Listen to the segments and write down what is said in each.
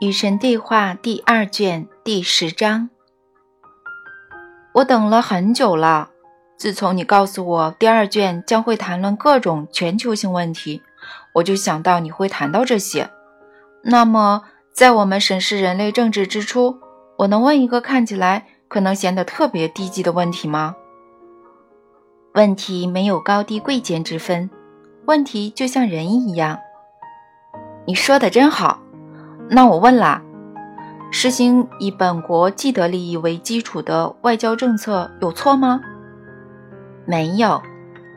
与神对话第二卷第十章。我等了很久了。自从你告诉我第二卷将会谈论各种全球性问题，我就想到你会谈到这些。那么，在我们审视人类政治之初，我能问一个看起来可能显得特别低级的问题吗？问题没有高低贵贱之分，问题就像人一样。你说的真好。那我问啦，实行以本国既得利益为基础的外交政策有错吗？没有。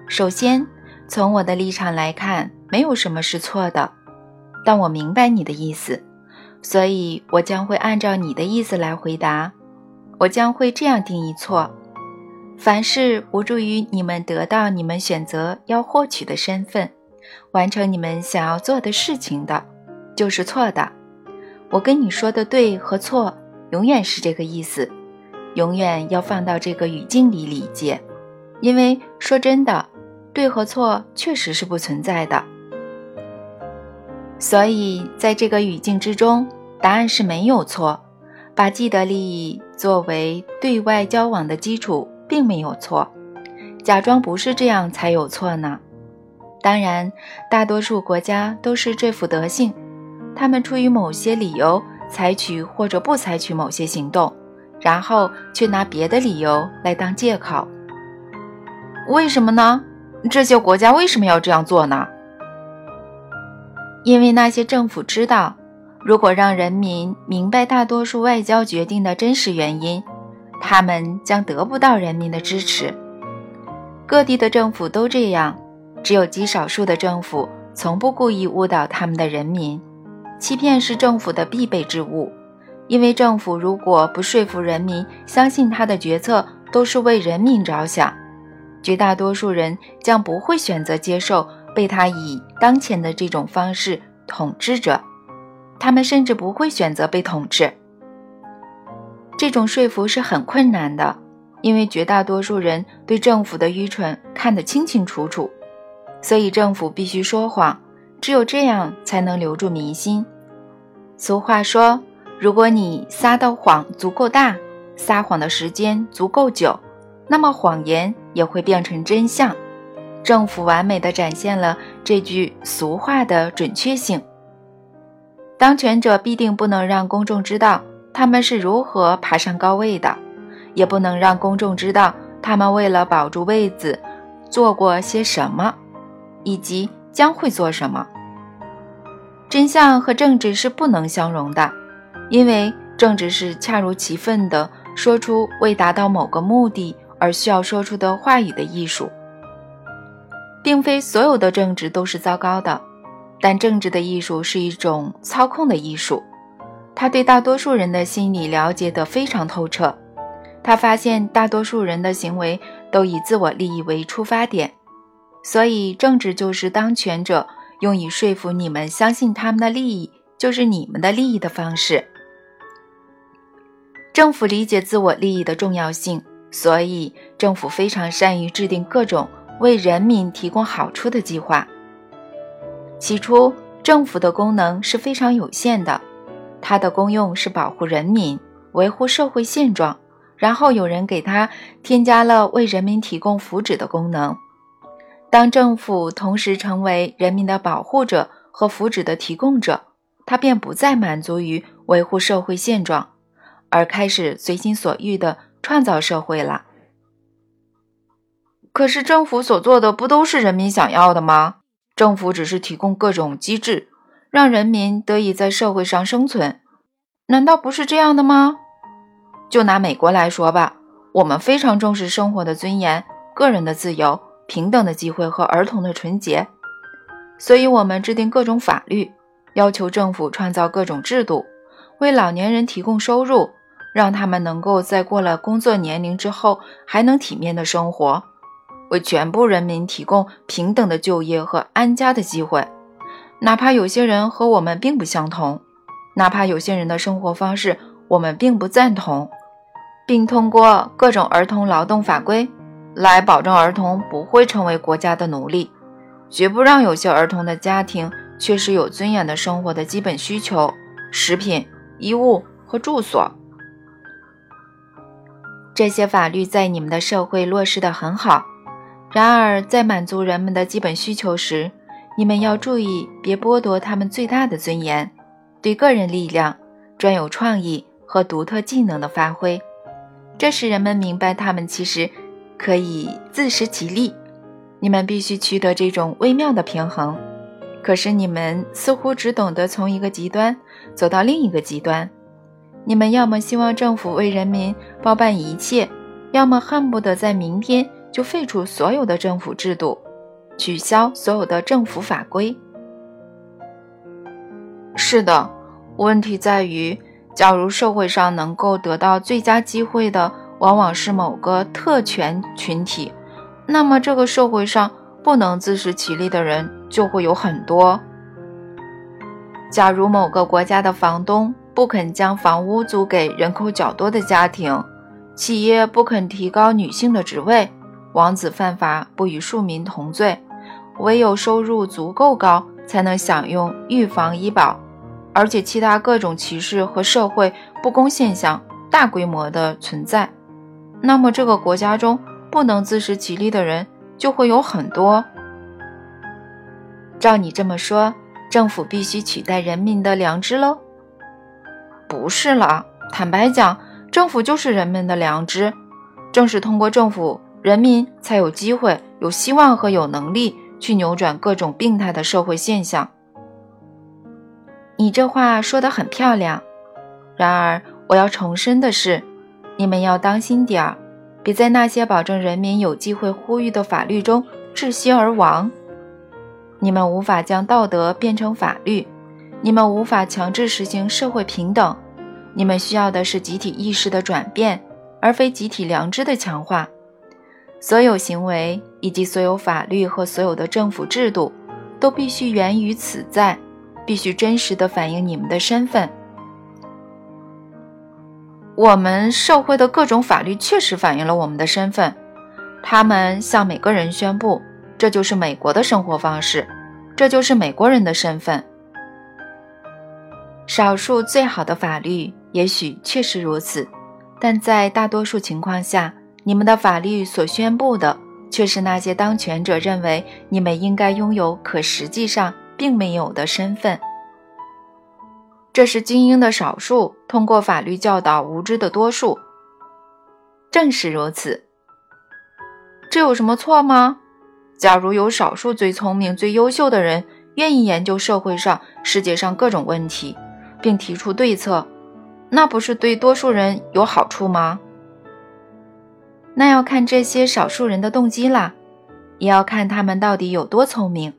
首先，从我的立场来看，没有什么是错的。但我明白你的意思，所以我将会按照你的意思来回答。我将会这样定义错：凡是无助于你们得到你们选择要获取的身份，完成你们想要做的事情的，就是错的。我跟你说的对和错，永远是这个意思，永远要放到这个语境里理解。因为说真的，对和错确实是不存在的。所以在这个语境之中，答案是没有错。把既得利益作为对外交往的基础，并没有错。假装不是这样才有错呢。当然，大多数国家都是这副德性。他们出于某些理由采取或者不采取某些行动，然后却拿别的理由来当借口。为什么呢？这些国家为什么要这样做呢？因为那些政府知道，如果让人民明白大多数外交决定的真实原因，他们将得不到人民的支持。各地的政府都这样，只有极少数的政府从不故意误导他们的人民。欺骗是政府的必备之物，因为政府如果不说服人民相信他的决策都是为人民着想，绝大多数人将不会选择接受被他以当前的这种方式统治着，他们甚至不会选择被统治。这种说服是很困难的，因为绝大多数人对政府的愚蠢看得清清楚楚，所以政府必须说谎。只有这样才能留住民心。俗话说：“如果你撒的谎足够大，撒谎的时间足够久，那么谎言也会变成真相。”政府完美的展现了这句俗话的准确性。当权者必定不能让公众知道他们是如何爬上高位的，也不能让公众知道他们为了保住位子做过些什么，以及。将会做什么？真相和政治是不能相容的，因为政治是恰如其分地说出为达到某个目的而需要说出的话语的艺术。并非所有的政治都是糟糕的，但政治的艺术是一种操控的艺术。他对大多数人的心理了解得非常透彻，他发现大多数人的行为都以自我利益为出发点。所以，政治就是当权者用以说服你们相信他们的利益就是你们的利益的方式。政府理解自我利益的重要性，所以政府非常善于制定各种为人民提供好处的计划。起初，政府的功能是非常有限的，它的功用是保护人民、维护社会现状，然后有人给它添加了为人民提供福祉的功能。当政府同时成为人民的保护者和福祉的提供者，他便不再满足于维护社会现状，而开始随心所欲地创造社会了。可是，政府所做的不都是人民想要的吗？政府只是提供各种机制，让人民得以在社会上生存，难道不是这样的吗？就拿美国来说吧，我们非常重视生活的尊严、个人的自由。平等的机会和儿童的纯洁，所以我们制定各种法律，要求政府创造各种制度，为老年人提供收入，让他们能够在过了工作年龄之后还能体面的生活，为全部人民提供平等的就业和安家的机会，哪怕有些人和我们并不相同，哪怕有些人的生活方式我们并不赞同，并通过各种儿童劳动法规。来保证儿童不会成为国家的奴隶，绝不让有些儿童的家庭缺失有尊严的生活的基本需求，食品、衣物和住所。这些法律在你们的社会落实得很好，然而在满足人们的基本需求时，你们要注意别剥夺他们最大的尊严——对个人力量、专有创意和独特技能的发挥。这使人们明白他们其实可以自食其力。你们必须取得这种微妙的平衡。可是你们似乎只懂得从一个极端走到另一个极端。你们要么希望政府为人民包办一切，要么恨不得在明天就废除所有的政府制度，取消所有的政府法规。是的，问题在于，假如社会上能够得到最佳机会的往往是某个特权群体，那么这个社会上不能自食其力的人就会有很多。假如某个国家的房东，不肯将房屋租给人口较多的家庭，企业不肯提高女性的职位，王子犯法不与庶民同罪，唯有收入足够高才能享用预防医保，而且其他各种歧视和社会不公现象大规模的存在，那么这个国家中不能自食其力的人就会有很多。照你这么说，政府必须取代人民的良知喽？不是了，坦白讲，政府就是人们的良知。正是通过政府，人民才有机会、有希望和有能力去扭转各种病态的社会现象。你这话说得很漂亮，然而我要重申的是，你们要当心点儿，别在那些保证人民有机会呼吁的法律中窒息而亡。你们无法将道德变成法律。你们无法强制实行社会平等，你们需要的是集体意识的转变，而非集体良知的强化。所有行为以及所有法律和所有的政府制度，都必须源于此在，必须真实的反映你们的身份。我们社会的各种法律确实反映了我们的身份，他们向每个人宣布，这就是美国的生活方式，这就是美国人的身份。少数最好的法律也许确实如此，但在大多数情况下，你们的法律所宣布的却是那些当权者认为你们应该拥有，可实际上并没有的身份。这是精英的少数通过法律教导无知的多数。正是如此，这有什么错吗？假如有少数最聪明、最优秀的人愿意研究社会上、世界上各种问题。并提出对策，那不是对多数人有好处吗？那要看这些少数人的动机啦，也要看他们到底有多聪明。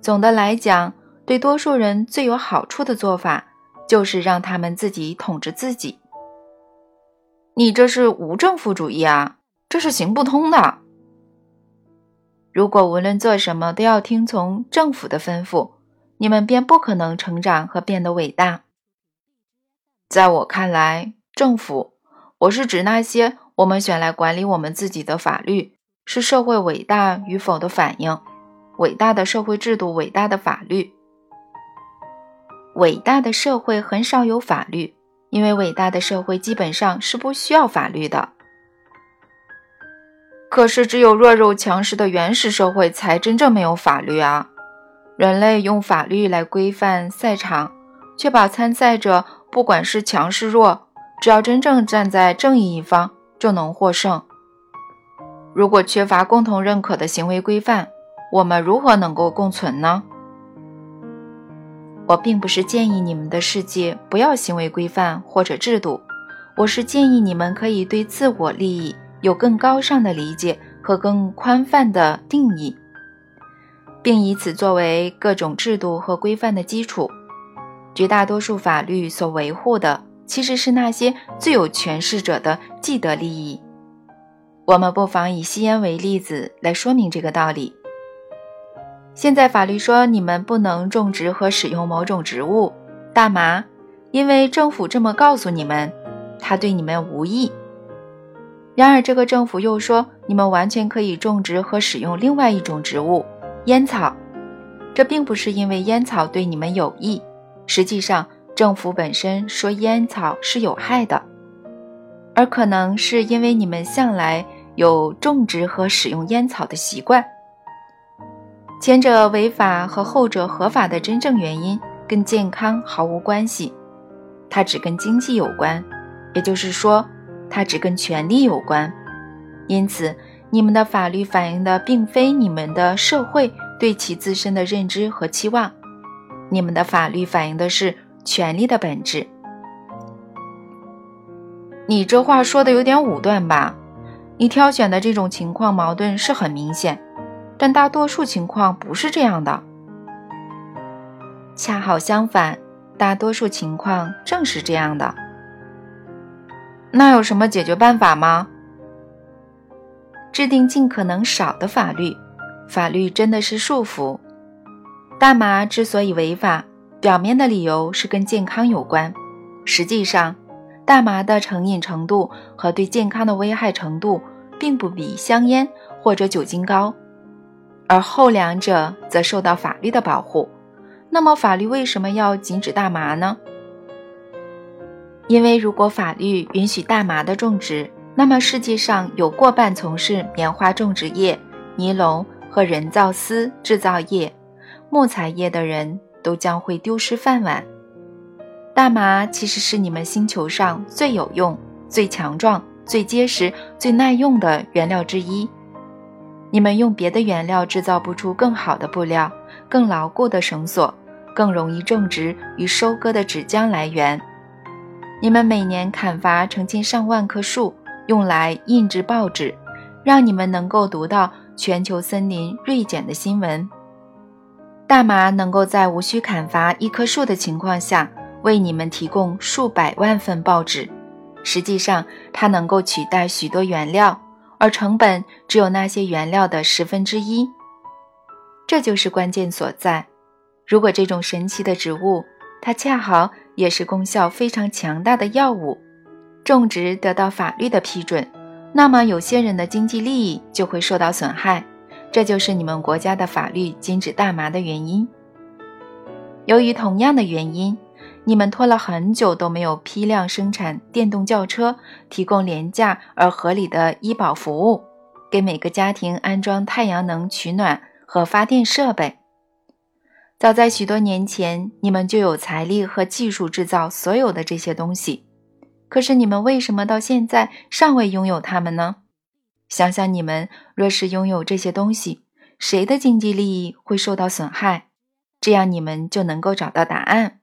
总的来讲，对多数人最有好处的做法，就是让他们自己统治自己。你这是无政府主义啊，这是行不通的。如果无论做什么都要听从政府的吩咐，你们便不可能成长和变得伟大。在我看来，政府，我是指那些我们选来管理我们自己的法律，是社会伟大与否的反应。伟大的社会制度，伟大的法律。伟大的社会很少有法律，因为伟大的社会基本上是不需要法律的。可是，只有弱肉强食的原始社会才真正没有法律啊！人类用法律来规范赛场，确保参赛者。不管是强是弱，只要真正站在正义一方，就能获胜。如果缺乏共同认可的行为规范，我们如何能够共存呢？我并不是建议你们的世界不要行为规范或者制度，我是建议你们可以对自我利益有更高尚的理解和更宽泛的定义，并以此作为各种制度和规范的基础。绝大多数法律所维护的，其实是那些最有权势者的既得利益。我们不妨以吸烟为例子来说明这个道理。现在法律说你们不能种植和使用某种植物——大麻，因为政府这么告诉你们，它对你们无益。然而，这个政府又说你们完全可以种植和使用另外一种植物——烟草，这并不是因为烟草对你们有益。实际上，政府本身说烟草是有害的，而可能是因为你们向来有种植和使用烟草的习惯。前者违法和后者合法的真正原因跟健康毫无关系，它只跟经济有关，也就是说，它只跟权力有关。因此，你们的法律反映的并非你们的社会对其自身的认知和期望，你们的法律反映的是。权力的本质。你这话说的有点武断吧？你挑选的这种情况矛盾是很明显，但大多数情况不是这样的。恰好相反，大多数情况正是这样的。那有什么解决办法吗？制定尽可能少的法律。法律真的是束缚。大麻之所以违法。表面的理由是跟健康有关，实际上，大麻的成瘾程度和对健康的危害程度并不比香烟或者酒精高，而后两者则受到法律的保护。那么，法律为什么要禁止大麻呢？因为如果法律允许大麻的种植，那么世界上有过半从事棉花种植业、尼龙和人造丝制造业、木材业的人。都将会丢失饭碗。大麻其实是你们星球上最有用、最强壮、最结实、最耐用的原料之一。你们用别的原料制造不出更好的布料、更牢固的绳索、更容易种植与收割的纸浆来源。你们每年砍伐成千上万棵树，用来印制报纸，让你们能够读到全球森林锐减的新闻。大麻能够在无需砍伐一棵树的情况下，为你们提供数百万份报纸。实际上，它能够取代许多原料，而成本只有那些原料的十分之一。这就是关键所在。如果这种神奇的植物，它恰好也是功效非常强大的药物，种植得到法律的批准，那么有些人的经济利益就会受到损害。这就是你们国家的法律禁止大麻的原因。由于同样的原因，你们拖了很久都没有批量生产电动轿车，提供廉价而合理的医保服务，给每个家庭安装太阳能取暖和发电设备。早在许多年前，你们就有财力和技术制造所有的这些东西。可是你们为什么到现在尚未拥有它们呢？想想你们若是拥有这些东西，谁的经济利益会受到损害？这样你们就能够找到答案。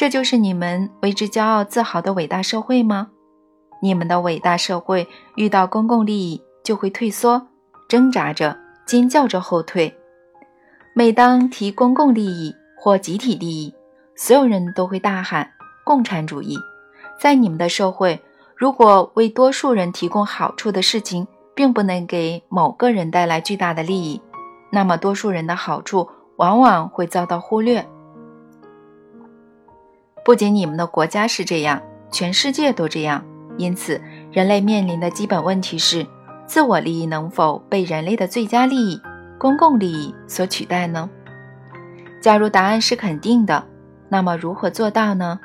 这就是你们为之骄傲自豪的伟大社会吗？你们的伟大社会遇到公共利益就会退缩，挣扎着、尖叫着后退。每当提公共利益或集体利益，所有人都会大喊“共产主义”。在你们的社会。如果为多数人提供好处的事情，并不能给某个人带来巨大的利益，那么多数人的好处往往会遭到忽略。不仅你们的国家是这样，全世界都这样。因此，人类面临的基本问题是：自我利益能否被人类的最佳利益——公共利益所取代呢？假如答案是肯定的，那么如何做到呢？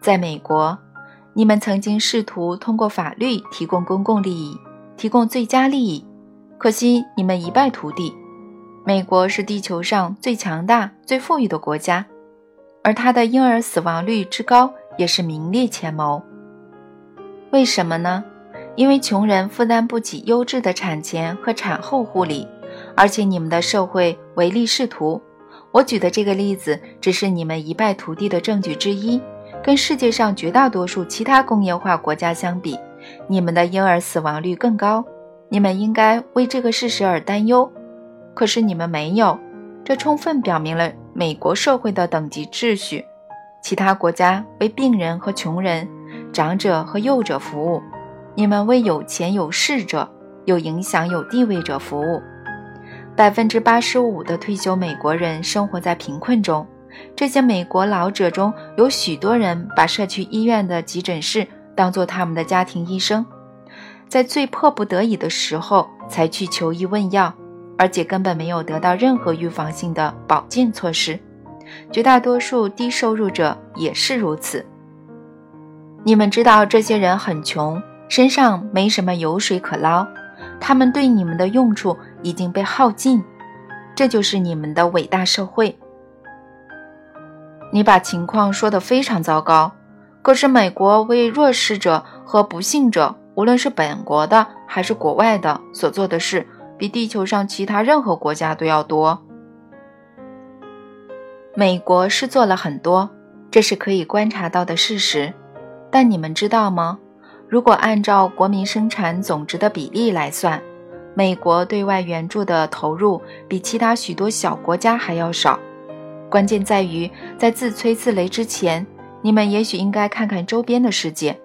在美国。你们曾经试图通过法律提供公共利益，提供最佳利益，可惜你们一败涂地。美国是地球上最强大、最富裕的国家，而它的婴儿死亡率之高也是名列前茅。为什么呢？因为穷人负担不起优质的产前和产后护理，而且你们的社会唯利是图。我举的这个例子只是你们一败涂地的证据之一。跟世界上绝大多数其他工业化国家相比，你们的婴儿死亡率更高。你们应该为这个事实而担忧，可是你们没有。这充分表明了美国社会的等级秩序：其他国家为病人和穷人、长者和幼者服务，你们为有钱有势者、有影响有地位者服务。百分之八十五的退休美国人生活在贫困中。这些美国老者中有许多人把社区医院的急诊室当做他们的家庭医生，在最迫不得已的时候才去求医问药，而且根本没有得到任何预防性的保健措施。绝大多数低收入者也是如此。你们知道这些人很穷，身上没什么油水可捞，他们对你们的用处已经被耗尽，这就是你们的伟大社会。你把情况说得非常糟糕，可是美国为弱势者和不幸者，无论是本国的还是国外的所做的事，比地球上其他任何国家都要多。美国是做了很多，这是可以观察到的事实。但你们知道吗？如果按照国民生产总值的比例来算，美国对外援助的投入比其他许多小国家还要少。关键在于，在自吹自擂之前，你们也许应该看看周边的世界，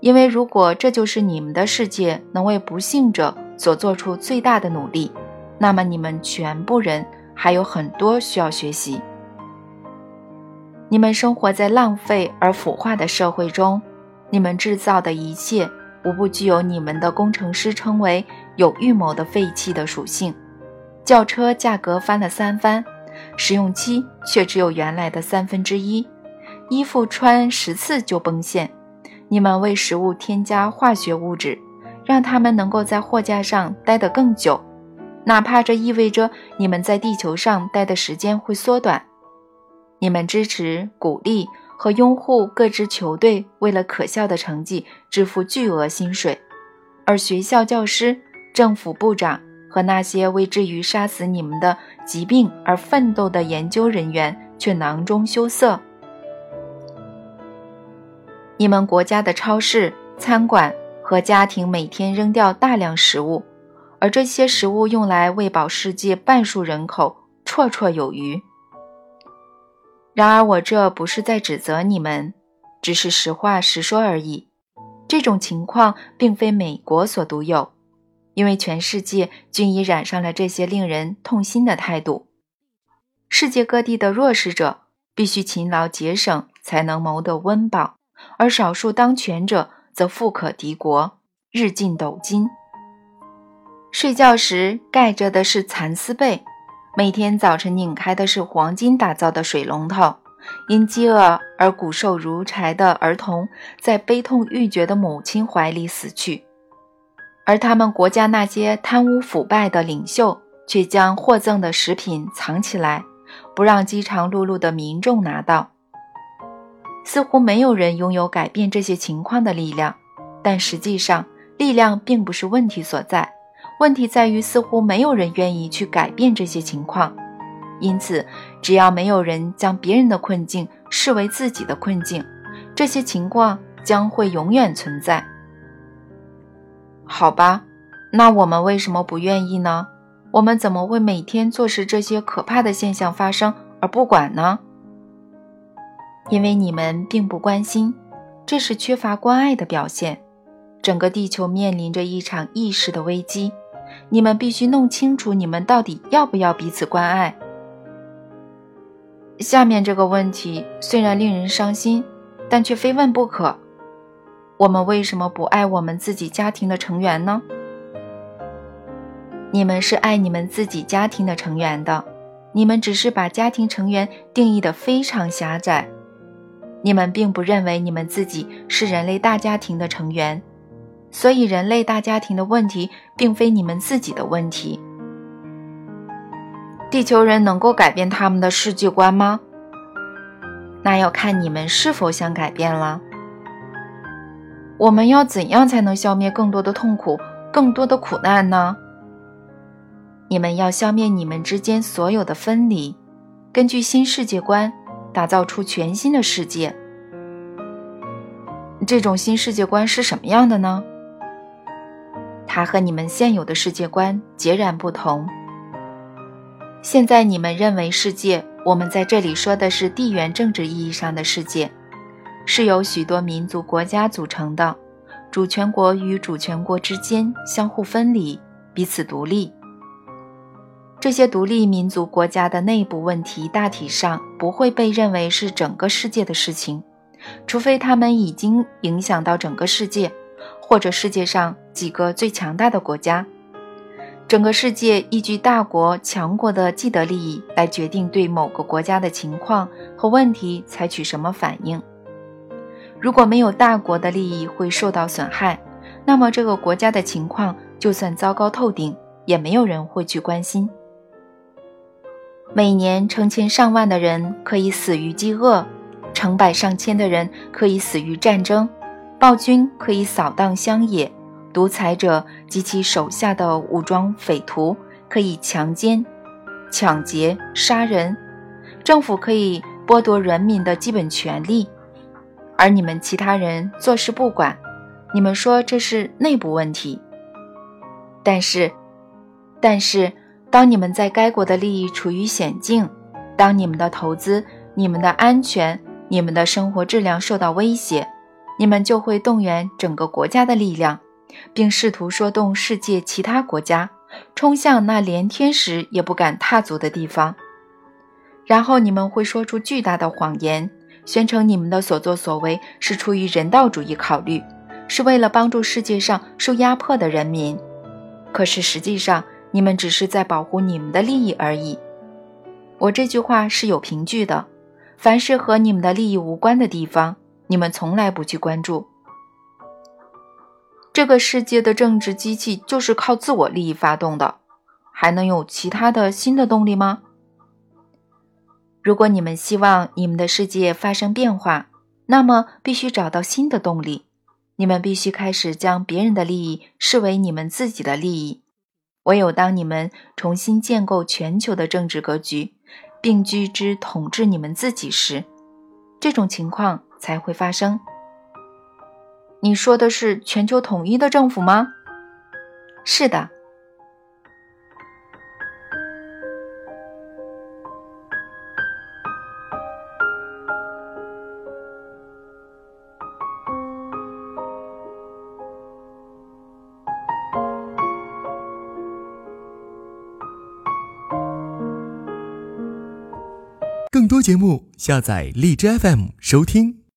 因为如果这就是你们的世界能为不幸者所做出最大的努力，那么你们全部人还有很多需要学习。你们生活在浪费而腐化的社会中，你们制造的一切无不具有你们的工程师称为有预谋的废弃的属性。轿车价格翻了三番，使用期却只有原来的三分之一。衣服穿十次就崩线。你们为食物添加化学物质，让他们能够在货架上待得更久，哪怕这意味着你们在地球上待的时间会缩短。你们支持、鼓励和拥护各支球队为了可笑的成绩支付巨额薪水，而学校教师、政府部长和那些为至于杀死你们的疾病而奋斗的研究人员却囊中羞涩。你们国家的超市、餐馆和家庭每天扔掉大量食物，而这些食物用来喂饱世界半数人口绰绰有余。然而，我这不是在指责你们，只是实话实说而已。这种情况并非美国所独有，因为全世界均已染上了这些令人痛心的态度。世界各地的弱势者必须勤劳节省才能谋得温饱，而少数当权者则富可敌国，日进斗金。睡觉时盖着的是蚕丝被。每天早晨拧开的是黄金打造的水龙头，因饥饿而骨瘦如柴的儿童在悲痛欲绝的母亲怀里死去，而他们国家那些贪污腐败的领袖却将获赠的食品藏起来，不让饥肠辘辘的民众拿到。似乎没有人拥有改变这些情况的力量，但实际上，力量并不是问题所在。问题在于，似乎没有人愿意去改变这些情况，因此，只要没有人将别人的困境视为自己的困境，这些情况将会永远存在。好吧，那我们为什么不愿意呢？我们怎么会每天坐视这些可怕的现象发生而不管呢？因为你们并不关心，这是缺乏关爱的表现。整个地球面临着一场意识的危机。你们必须弄清楚，你们到底要不要彼此关爱。下面这个问题虽然令人伤心，但却非问不可：我们为什么不爱我们自己家庭的成员呢？你们是爱你们自己家庭的成员的，你们只是把家庭成员定义的非常狭窄。你们并不认为你们自己是人类大家庭的成员。所以，人类大家庭的问题并非你们自己的问题。地球人能够改变他们的世界观吗？那要看你们是否想改变了。我们要怎样才能消灭更多的痛苦、更多的苦难呢？你们要消灭你们之间所有的分离，根据新世界观打造出全新的世界。这种新世界观是什么样的呢？它和你们现有的世界观截然不同。现在你们认为世界，我们在这里说的是地缘政治意义上的世界，是由许多民族国家组成的，主权国与主权国之间相互分离，彼此独立。这些独立民族国家的内部问题大体上不会被认为是整个世界的事情，除非他们已经影响到整个世界。或者世界上几个最强大的国家，整个世界依据大国强国的既得利益来决定对某个国家的情况和问题采取什么反应。如果没有大国的利益会受到损害，那么这个国家的情况就算糟糕透顶，也没有人会去关心。每年成千上万的人可以死于饥饿，成百上千的人可以死于战争，暴君可以扫荡乡野，独裁者及其手下的武装匪徒可以强奸、抢劫、杀人，政府可以剥夺人民的基本权利。而你们其他人坐视不管，你们说这是内部问题。但是，但是，当你们在该国的利益处于险境，当你们的投资、你们的安全、你们的生活质量受到威胁，你们就会动员整个国家的力量，并试图说动世界其他国家，冲向那连天使也不敢踏足的地方。然后你们会说出巨大的谎言。宣称你们的所作所为是出于人道主义考虑，是为了帮助世界上受压迫的人民，可是实际上你们只是在保护你们的利益而已。我这句话是有凭据的。凡是和你们的利益无关的地方，你们从来不去关注。这个世界的政治机器就是靠自我利益发动的，还能有其他的新的动力吗？如果你们希望你们的世界发生变化，那么必须找到新的动力。你们必须开始将别人的利益视为你们自己的利益。唯有当你们重新建构全球的政治格局，并居之统治你们自己时，这种情况才会发生。你说的是全球统一的政府吗？是的。节目，下载荔枝 FM 收听。